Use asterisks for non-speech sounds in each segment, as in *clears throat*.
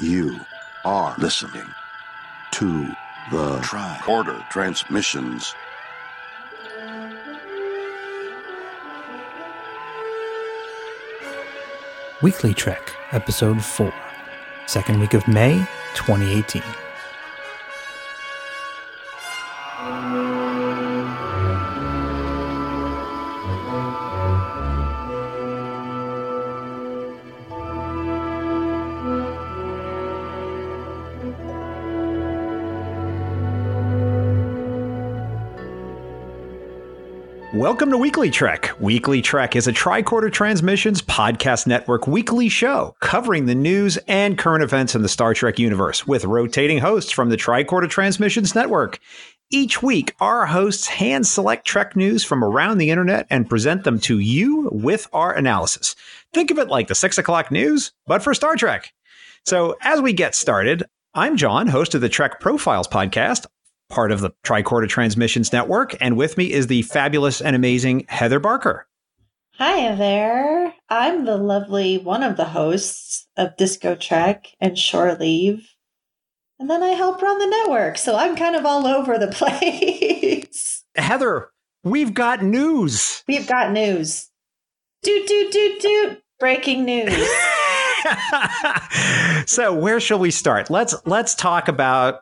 You are listening to the Tricorder Transmissions. Weekly Trek, Episode 4, second week of May 2018. Welcome to Weekly Trek. Weekly Trek is a Tricorder Transmissions podcast network weekly show covering the news and current events in the Star Trek universe with rotating hosts from the Tricorder Transmissions network. Each week, our hosts hand select Trek news from around the internet and present them to you with our analysis. Think of it like the six o'clock news, but for Star Trek. So, as we get started, I'm John, host of the Trek Profiles podcast part of the Tricorder Transmissions Network. And with me is the fabulous and amazing Heather Barker. Hi there. I'm the lovely one of the hosts of Disco Trek and Shore Leave. And then I help run the network. So I'm kind of all over the *laughs* place. Heather, we've got news. We've got news. Doot, doot, doot, doot. Breaking news. *laughs* so where shall we start? Let's let's talk about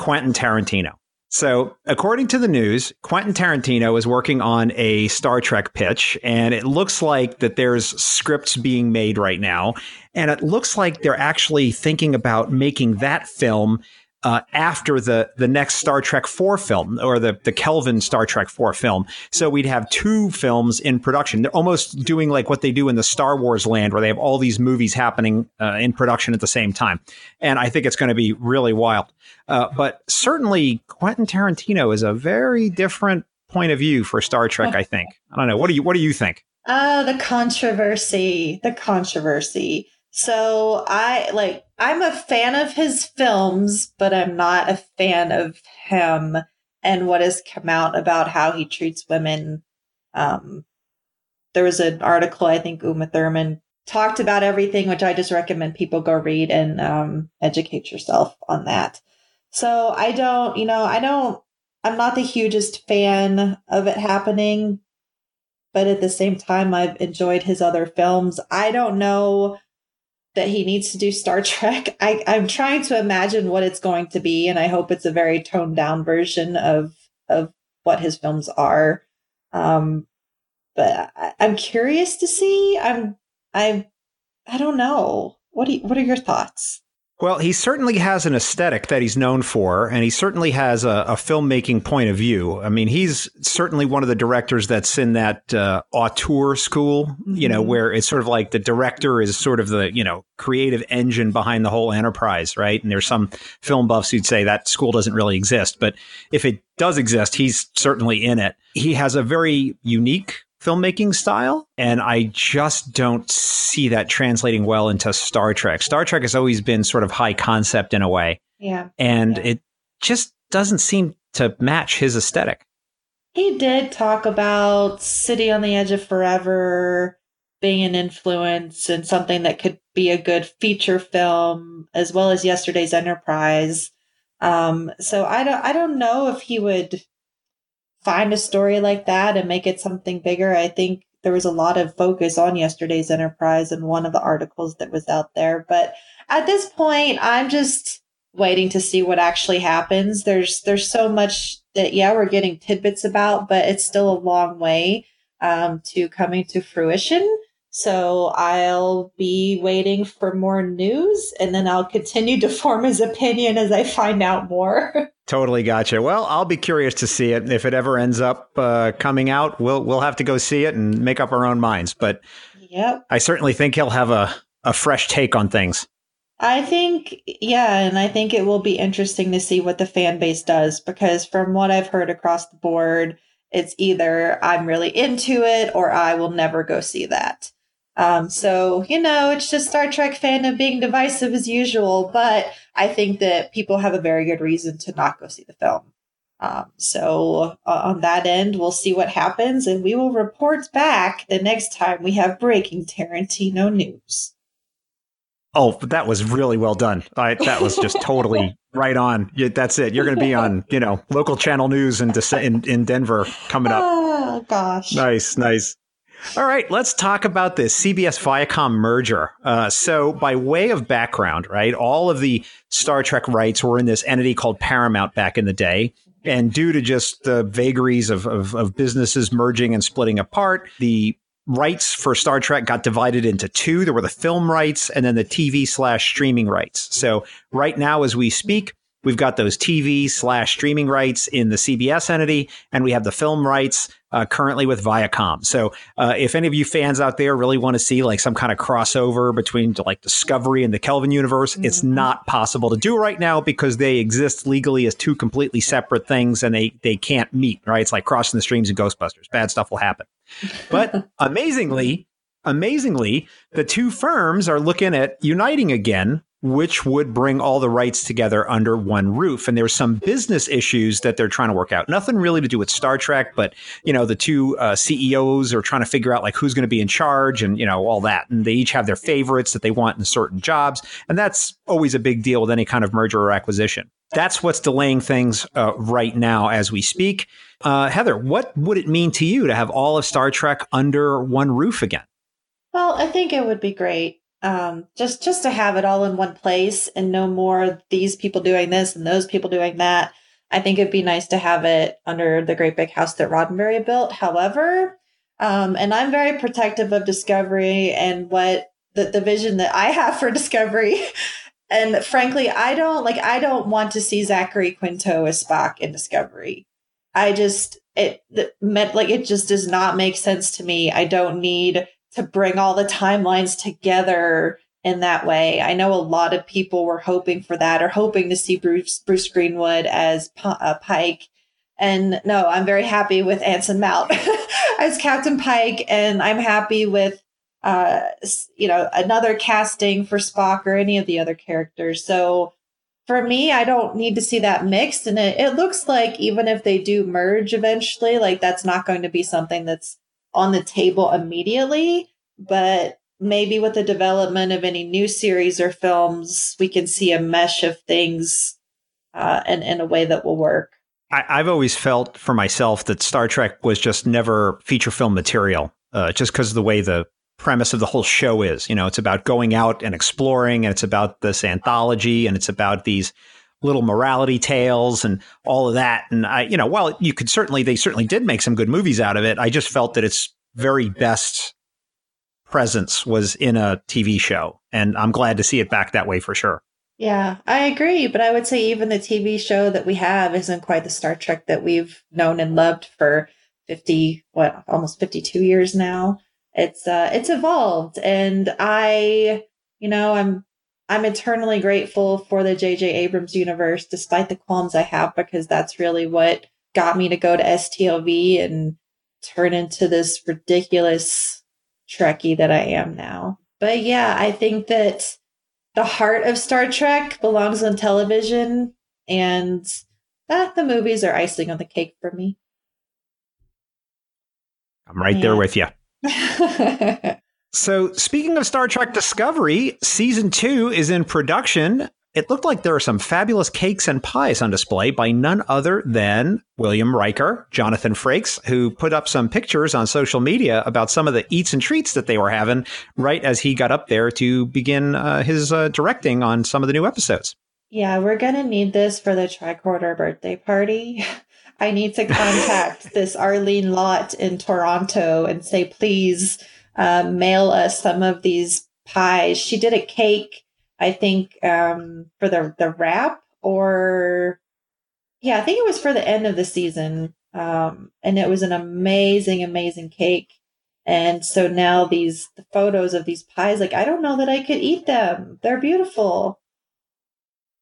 Quentin Tarantino. So, according to the news, Quentin Tarantino is working on a Star Trek pitch, and it looks like that there's scripts being made right now. And it looks like they're actually thinking about making that film uh, after the the next Star Trek four film or the the Kelvin Star Trek four film. So we'd have two films in production. They're almost doing like what they do in the Star Wars land, where they have all these movies happening uh, in production at the same time. And I think it's going to be really wild. Uh, but certainly, Quentin Tarantino is a very different point of view for Star Trek. I think. I don't know. What do you What do you think? Oh, the controversy. The controversy. So I like I'm a fan of his films, but I'm not a fan of him and what has come out about how he treats women. Um, there was an article I think Uma Thurman talked about everything, which I just recommend people go read and um, educate yourself on that. So I don't, you know, I don't, I'm not the hugest fan of it happening, but at the same time, I've enjoyed his other films. I don't know that he needs to do Star *laughs* Trek. I, I'm trying to imagine what it's going to be, and I hope it's a very toned down version of of what his films are. Um, but I, I'm curious to see. I'm I I don't know. What do you, what are your thoughts? Well, he certainly has an aesthetic that he's known for, and he certainly has a, a, filmmaking point of view. I mean, he's certainly one of the directors that's in that uh, auteur school, mm-hmm. you know, mm-hmm. where it's sort of like the director is sort of the, you know, creative engine behind the whole enterprise, right? And there's some film buffs who'd say that school doesn't really exist, but if it does exist, he's certainly in it. He has a very unique filmmaking style. And I just don't see that translating well into Star Trek. Star Trek has always been sort of high concept in a way. Yeah. And yeah. it just doesn't seem to match his aesthetic. He did talk about City on the Edge of Forever being an influence and something that could be a good feature film, as well as Yesterday's Enterprise. Um, so I don't, I don't know if he would find a story like that and make it something bigger. I think there was a lot of focus on yesterday's enterprise in one of the articles that was out there. But at this point, I'm just waiting to see what actually happens. There's there's so much that yeah, we're getting tidbits about, but it's still a long way um, to coming to fruition. So I'll be waiting for more news and then I'll continue to *laughs* form his opinion as I find out more. *laughs* Totally gotcha. Well, I'll be curious to see it. If it ever ends up uh, coming out, we'll we'll have to go see it and make up our own minds. But yep. I certainly think he'll have a, a fresh take on things. I think, yeah, and I think it will be interesting to see what the fan base does because from what I've heard across the board, it's either I'm really into it or I will never go see that. Um, so, you know, it's just Star Trek fandom being divisive as usual, but I think that people have a very good reason to not go see the film. Um, so uh, on that end, we'll see what happens and we will report back the next time we have breaking Tarantino news. Oh, that was really well done. I, that was just *laughs* totally right on. Yeah, that's it. You're going to be on, you know, local channel news in, in, in Denver coming up. Oh, gosh. Nice, nice. All right, let's talk about this CBS Viacom merger. Uh, so, by way of background, right, all of the Star Trek rights were in this entity called Paramount back in the day. And due to just the vagaries of, of, of businesses merging and splitting apart, the rights for Star Trek got divided into two. There were the film rights and then the TV slash streaming rights. So right now, as we speak, we've got those TV slash streaming rights in the CBS entity, and we have the film rights uh, currently with Viacom. So uh, if any of you fans out there really want to see like some kind of crossover between like Discovery and the Kelvin universe, mm-hmm. it's not possible to do right now because they exist legally as two completely separate things and they they can't meet. Right? It's like crossing the streams and Ghostbusters. Bad stuff will happen. But *laughs* amazingly, amazingly, the two firms are looking at uniting again which would bring all the rights together under one roof. And there's some business issues that they're trying to work out. Nothing really to do with Star Trek, but you know, the two uh, CEOs are trying to figure out like who's going to be in charge and you know all that. And they each have their favorites that they want in certain jobs, and that's always a big deal with any kind of merger or acquisition. That's what's delaying things uh, right now as we speak. Uh, Heather, what would it mean to you to have all of Star Trek under one roof again? Well, I think it would be great um, just just to have it all in one place and no more these people doing this and those people doing that. I think it'd be nice to have it under the great big house that Roddenberry built. However, um, and I'm very protective of Discovery and what the, the vision that I *laughs* have for Discovery. and frankly, I don't like I don't want to see Zachary Quinto as Spock in Discovery. I just it, meant like it just does not make sense to me. I don't need to bring all the timelines together in that way. I know a lot of people were hoping for that or hoping to see Bruce Bruce Greenwood as P- uh, Pike. And no, I'm very happy with Anson Mount *laughs* as Captain Pike, and I'm happy with uh, you know another casting for Spock or any of the other characters. So for me, I don't need to see that mixed, and it, it looks like even if they do merge eventually, like that's not going to be something that's on the table immediately, but maybe with the development of any new series or films, we can see a mesh of things uh, in, in a way that will work. I, have always felt for myself that Star Trek was just never feature film material, uh, just because of the way the premise of the whole show is. You know, it's about going out and exploring, and it's about this anthology, and it's about these little morality tales and all of that. And I, you know, while you could certainly, they certainly did make some good movies out of it. I just felt that its very best presence was in a TV show. And I'm glad to see it back that way for sure. Yeah, I agree. But I would say even the TV show that we have isn't quite the Star Trek that we've known and loved for 50, what, almost 52 years now. It's, uh, it's evolved. And I, you know, I'm I'm eternally grateful for the J.J. Abrams universe, despite the qualms I have, because that's really what got me to go to STLV and turn into this ridiculous Trekkie that I am now. But yeah, I think that the heart of Star Trek belongs on television, and ah, the movies are icing on the cake for me. I'm right there with you. *laughs* So, speaking of Star Trek Discovery, season two is in production. It looked like there are some fabulous cakes and pies on display by none other than William Riker, Jonathan Frakes, who put up some pictures on social media about some of the eats and treats that they were having right as he got up there to begin uh, his uh, directing on some of the new episodes. Yeah, we're going to need this for the tricorder birthday party. *laughs* I need to contact this Arlene Lott in Toronto and say, please uh, mail us some of these pies. She did a cake, I think, um, for the the wrap, or yeah, I think it was for the end of the season, um, and it was an amazing, amazing cake. And so now these the photos of these pies, like I don't know that I could eat them. They're beautiful.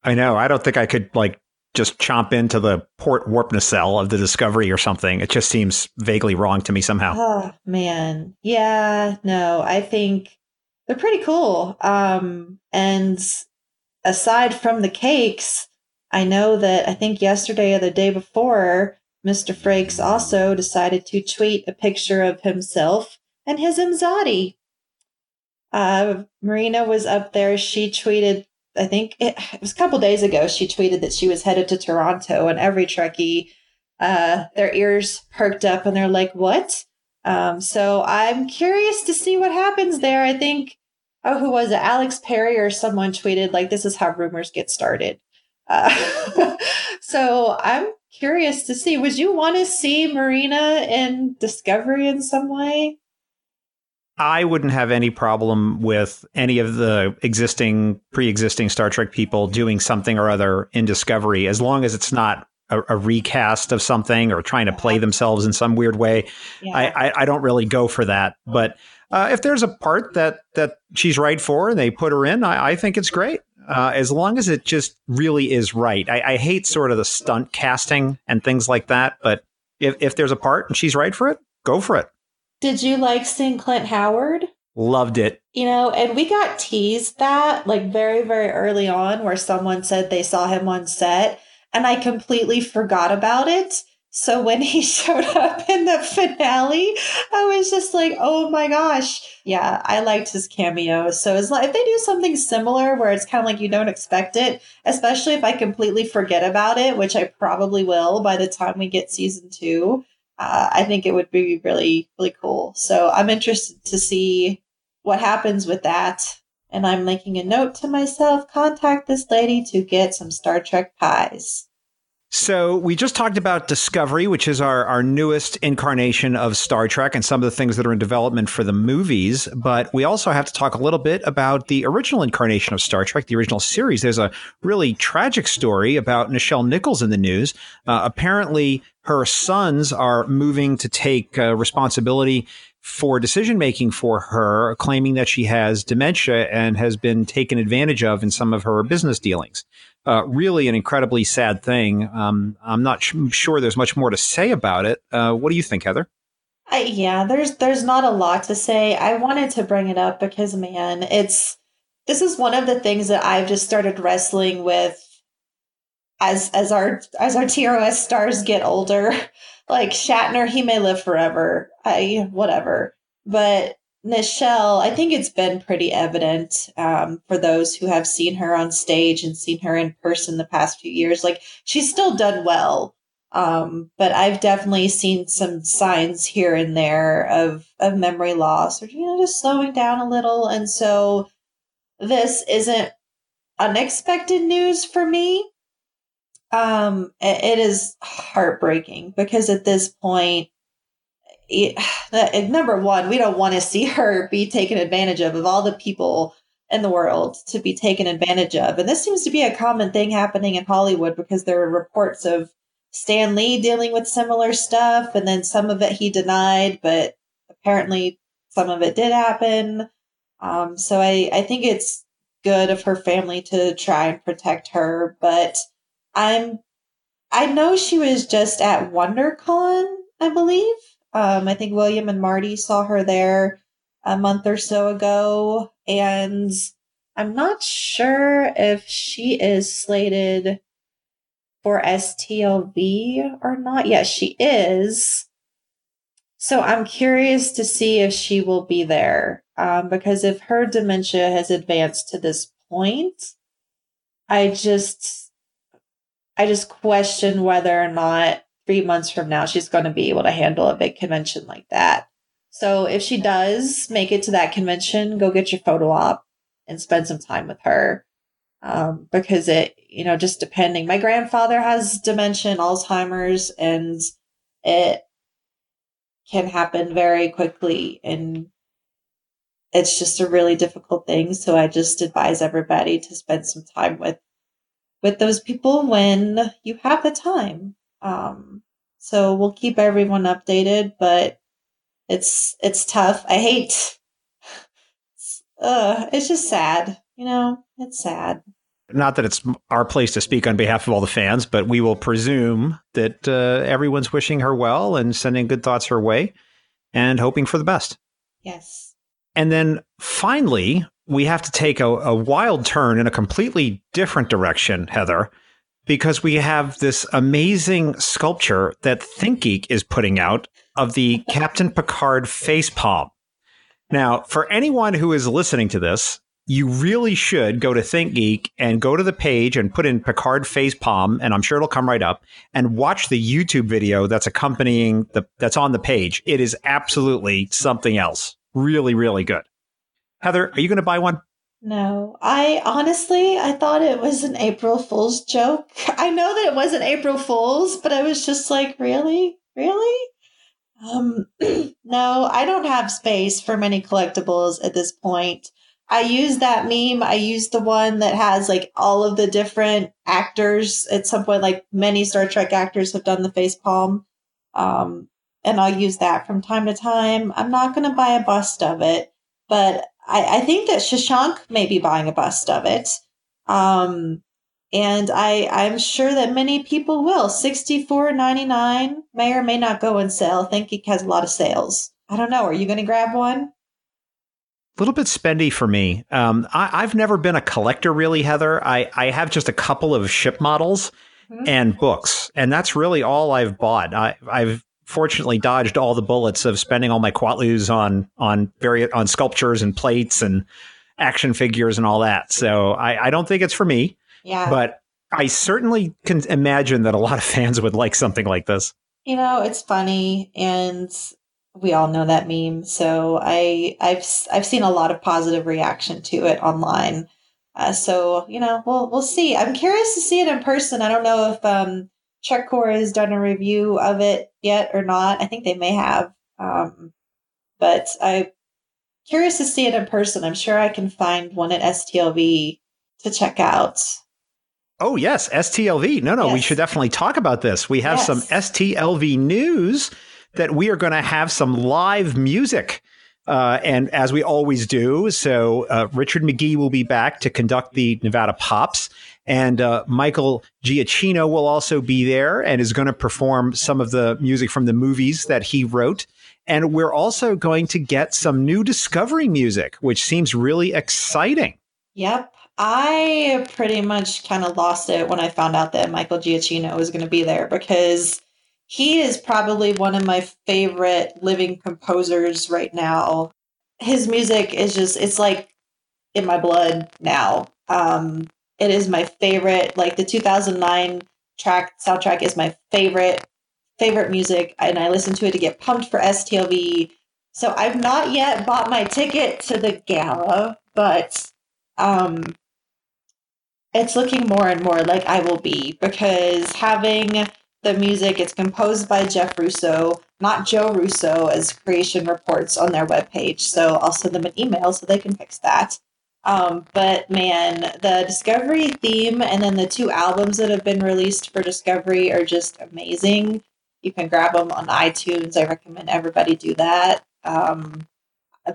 I know. I don't think I could like just chomp into the port warp nacelle of the Discovery or something. It just seems vaguely wrong to me somehow. Oh man, yeah, no, I think they're pretty cool. Um, and aside from the cakes, I know that I think yesterday or the day before, Mr. Frakes also decided to tweet a picture of himself and his Imzadi. Uh, Marina was up there. She tweeted, I think it, it was a couple days ago, she tweeted that she was headed to Toronto, and every Trekkie, uh, their ears perked up and they're like, what? Um, so I'm curious to see what happens there. I think, oh, who was it? Alex Perry or someone tweeted, like, this is how rumors get started. Uh, *laughs* so I'm curious to see. Would you want to see Marina in Discovery in some way? I wouldn't have any problem with any of the existing, pre-existing Star Trek people doing something or other in Discovery, as long as it's not a, a recast of something or trying to play themselves in some weird way. Yeah. I, I, I, don't really go for that. But uh, if there's a part that that she's right for and they put her in, I, I think it's great. Uh, as long as it just really is right. I, I hate sort of the stunt casting and things like that. But if, if there's a part and she's right for it, go for it. Did you like seeing Clint Howard? Loved it. You know, and we got teased that like very, very early on where someone said they saw him on set and I completely forgot about it. So when *laughs* he showed up in the finale, I was just like, oh my gosh. Yeah, I liked his cameo. So it's like if they do something similar where it's kind of like you don't expect it, especially if I completely forget about it, which I probably will by the time we get season two, uh, I think it would be really, really cool. So I'm interested to see what happens with that. And I'm making a note to myself contact this lady to get some Star Trek pies. So we just talked about Discovery, which is our, our newest incarnation of Star Trek and some of the things that are in development for the movies. But we also have to talk a little bit about the original incarnation of Star Trek, the original series. There's a really tragic story about Nichelle Nichols in the news. Uh, apparently, her sons are moving to take uh, responsibility for decision making for her, claiming that she has dementia and has been taken advantage of in some of her business dealings uh, really an incredibly sad thing. Um, I'm not sh- sure there's much more to say about it. Uh, what do you think, Heather? I, yeah, there's there's not a lot to say. I wanted to bring it up because man, it's this is one of the things that I've just started wrestling with as as our as our TROS stars get older. *laughs* Like Shatner, he may live forever. I whatever. But Nichelle, I think it's been pretty evident um, for those who have seen her on stage and seen her in person the past few years. Like she's still done well, um, but I've definitely seen some signs here and there of of memory loss or you know just slowing down a little. And so this isn't unexpected news for me. Um, it, it is heartbreaking because at this point *sighs* number one, we don't want to see her be taken advantage of, of all the people in the world to be taken advantage of. And this seems to be a common thing happening in Hollywood because there are reports of Stan Lee dealing with similar stuff, and then some of it he denied, but apparently some of it did happen. Um, so I, I think it's good of her family to try and protect her, but I'm I know she was just at WonderCon, I believe. Um, I think William and Marty saw her there a month or so ago, and I'm not sure if she is slated for STLV or not. Yes, she is. So I'm curious to see if she will be there. Um, because if her dementia has advanced to this point, I just, I just question whether or not three months from now, she's going to be able to handle a big convention like that. So if she does make it to that convention, go get your photo op and spend some time with her. Um, because it, you know, just depending, my grandfather has dementia and Alzheimer's and it can happen very quickly and it's just a really difficult thing. So I just advise everybody to spend some time with, with those people when you have the time. Um, so we'll keep everyone updated, but it's it's tough. I hate. *sighs* Uh, it's just sad. You know, it's sad. Not that it's our place to speak on behalf of all the fans, but we will presume that uh, everyone's wishing her well and sending good thoughts her way and hoping for the best. Yes. And then finally, we have to take a, a wild turn in a completely different direction, Heather, because we have this amazing sculpture that ThinkGeek is putting out of the *laughs* Captain Picard face palm. Now, for anyone who is listening to this, you really should go to ThinkGeek and go to the page and put in Picard face palm, and I'm sure it'll come right up, and watch the YouTube video that's accompanying the that's on the page. It is absolutely something else. Really, really good. Heather, are you going to buy one? No, I honestly I thought it was an April Fool's joke. *laughs* I know that it wasn't April Fool's, but I was just like, really, really. Um, *clears throat* no, I don't have space for many collectibles at this point. I use that meme. I use the one that has like all of the different actors. At some point, like many Star Trek actors have done the face palm. Um, and I'll use that from time to time. I'm not going to buy a bust of it, but I, I, think that Shashank may be buying a bust of it. Um, and I, I'm sure that many people will. Sixty four ninety nine may or may not go on sale. I think it has a lot of sales. I don't know. Are you going to grab one? A little bit spendy for me. Um, I, have never been a collector, really, Heather. I, I have just a couple of ship models mm-hmm. and books, and that's really all I've bought. I, have fortunately dodged all the bullets of spending all my quatloos on on very on sculptures and plates and action figures and all that. So I, I don't think it's for me. Yeah, but I certainly can imagine that a lot of fans would like something like this. You know, it's funny, and we all know that meme. So I I've I've seen a lot of positive reaction to it online. Uh, so you know we'll we'll see. I'm curious to see it in person. I don't know if um, TrekCore has done a review of it yet or not. I think they may have, um, but I'm curious to see it in person. I'm sure I can find one at STLV to check out. Oh yes, STLV. No, no, yes. we should definitely talk about this. We have yes. some STLV news that we are going to have some live music. Uh, and as we always do, so uh, Richard McGee will be back to conduct the Nevada Pops, and uh, Michael Giacchino will also be there and is going to perform some of the music from the movies that he wrote. And we're also going to get some new Discovery music, which seems really exciting. Yep. I pretty much kind of lost it when I found out that Michael Giacchino was going to be there because he is probably one of my favorite living composers right now. His music is just, it's like in my blood now. Um, it is my favorite. Like the 2009 Trek soundtrack is my favorite, favorite music. And I listen to it to get pumped for STLV. So I've not yet bought my ticket to the gala, but um, it's looking more and more like I will be because having the music. It's composed by Jeff Russo, not Joe Russo, as Creation reports on their webpage. So I'll send them an email so they can fix that. Um, but man, the Discovery theme and then the two albums that have been released for Discovery are just amazing. You can grab them on iTunes. I recommend everybody do that. Um,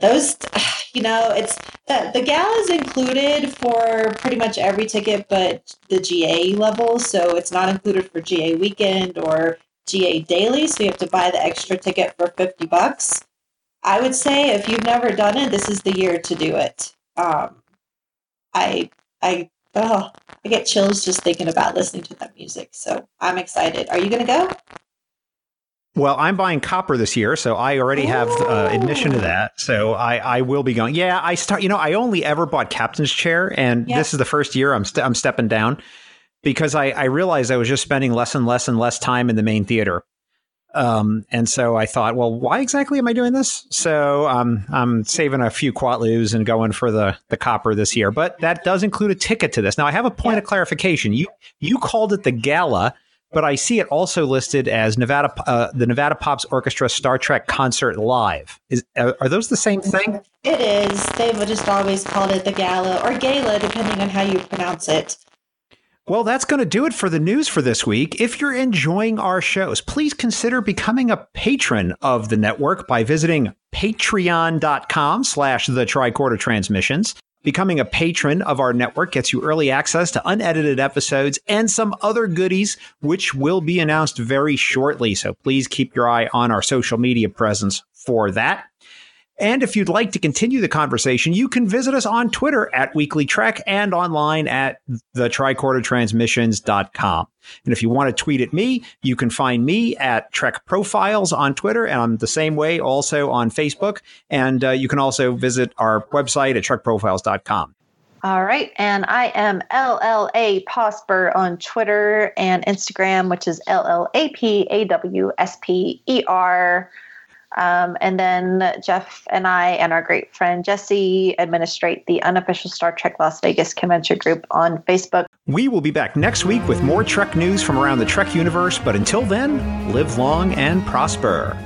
those *sighs* you know it's the, the gala is included for pretty much every ticket but the ga level so it's not included for ga weekend or ga daily so you have to buy the extra ticket for 50 bucks i would say if you've never done it this is the year to do it um, i i oh, i get chills just thinking about listening to that music so i'm excited are you gonna go well, I'm buying copper this year, so I already have uh, admission to that. So I, I will be going. Yeah, I start. You know, I only ever bought captain's chair, and yep. this is the first year I'm st- I'm stepping down because I, I realized I was just spending less and less and less time in the main theater. Um, and so I thought, well, why exactly am I doing this? So um, I'm saving a few quatloos and going for the the copper this year. But that does include a ticket to this. Now I have a point of clarification. You you called it the gala but I see it also listed as Nevada, uh, the Nevada Pops Orchestra Star Trek Concert Live. Is are those the same thing? It is. They've just always called it the gala or gala, depending on how you pronounce it. Well, that's going to do it for the news for this week. If you're enjoying our shows, please consider becoming a patron of the network by visiting patreon.com slash the tricorder transmissions. Becoming a patron of our network gets you early access to unedited episodes and some other goodies, which will be announced very shortly. So please keep your eye on our social media presence for that. And if you'd like to continue the conversation, you can visit us on Twitter at Weekly Trek and online at the tricordertransmissions.com. And if you want to tweet at me, you can find me at Trek Profiles on Twitter, and I'm the same way also on Facebook. And uh, you can also visit our website at trekprofiles.com. All right. And I am LLAPawsper on Twitter and Instagram, which is L L A P A W S P E R. Um, and then Jeff and I and our great friend Jesse administrate the unofficial Star Trek Las Vegas convention group on Facebook. We will be back next week with more Trek news from around the Trek universe, but until then, live long and prosper.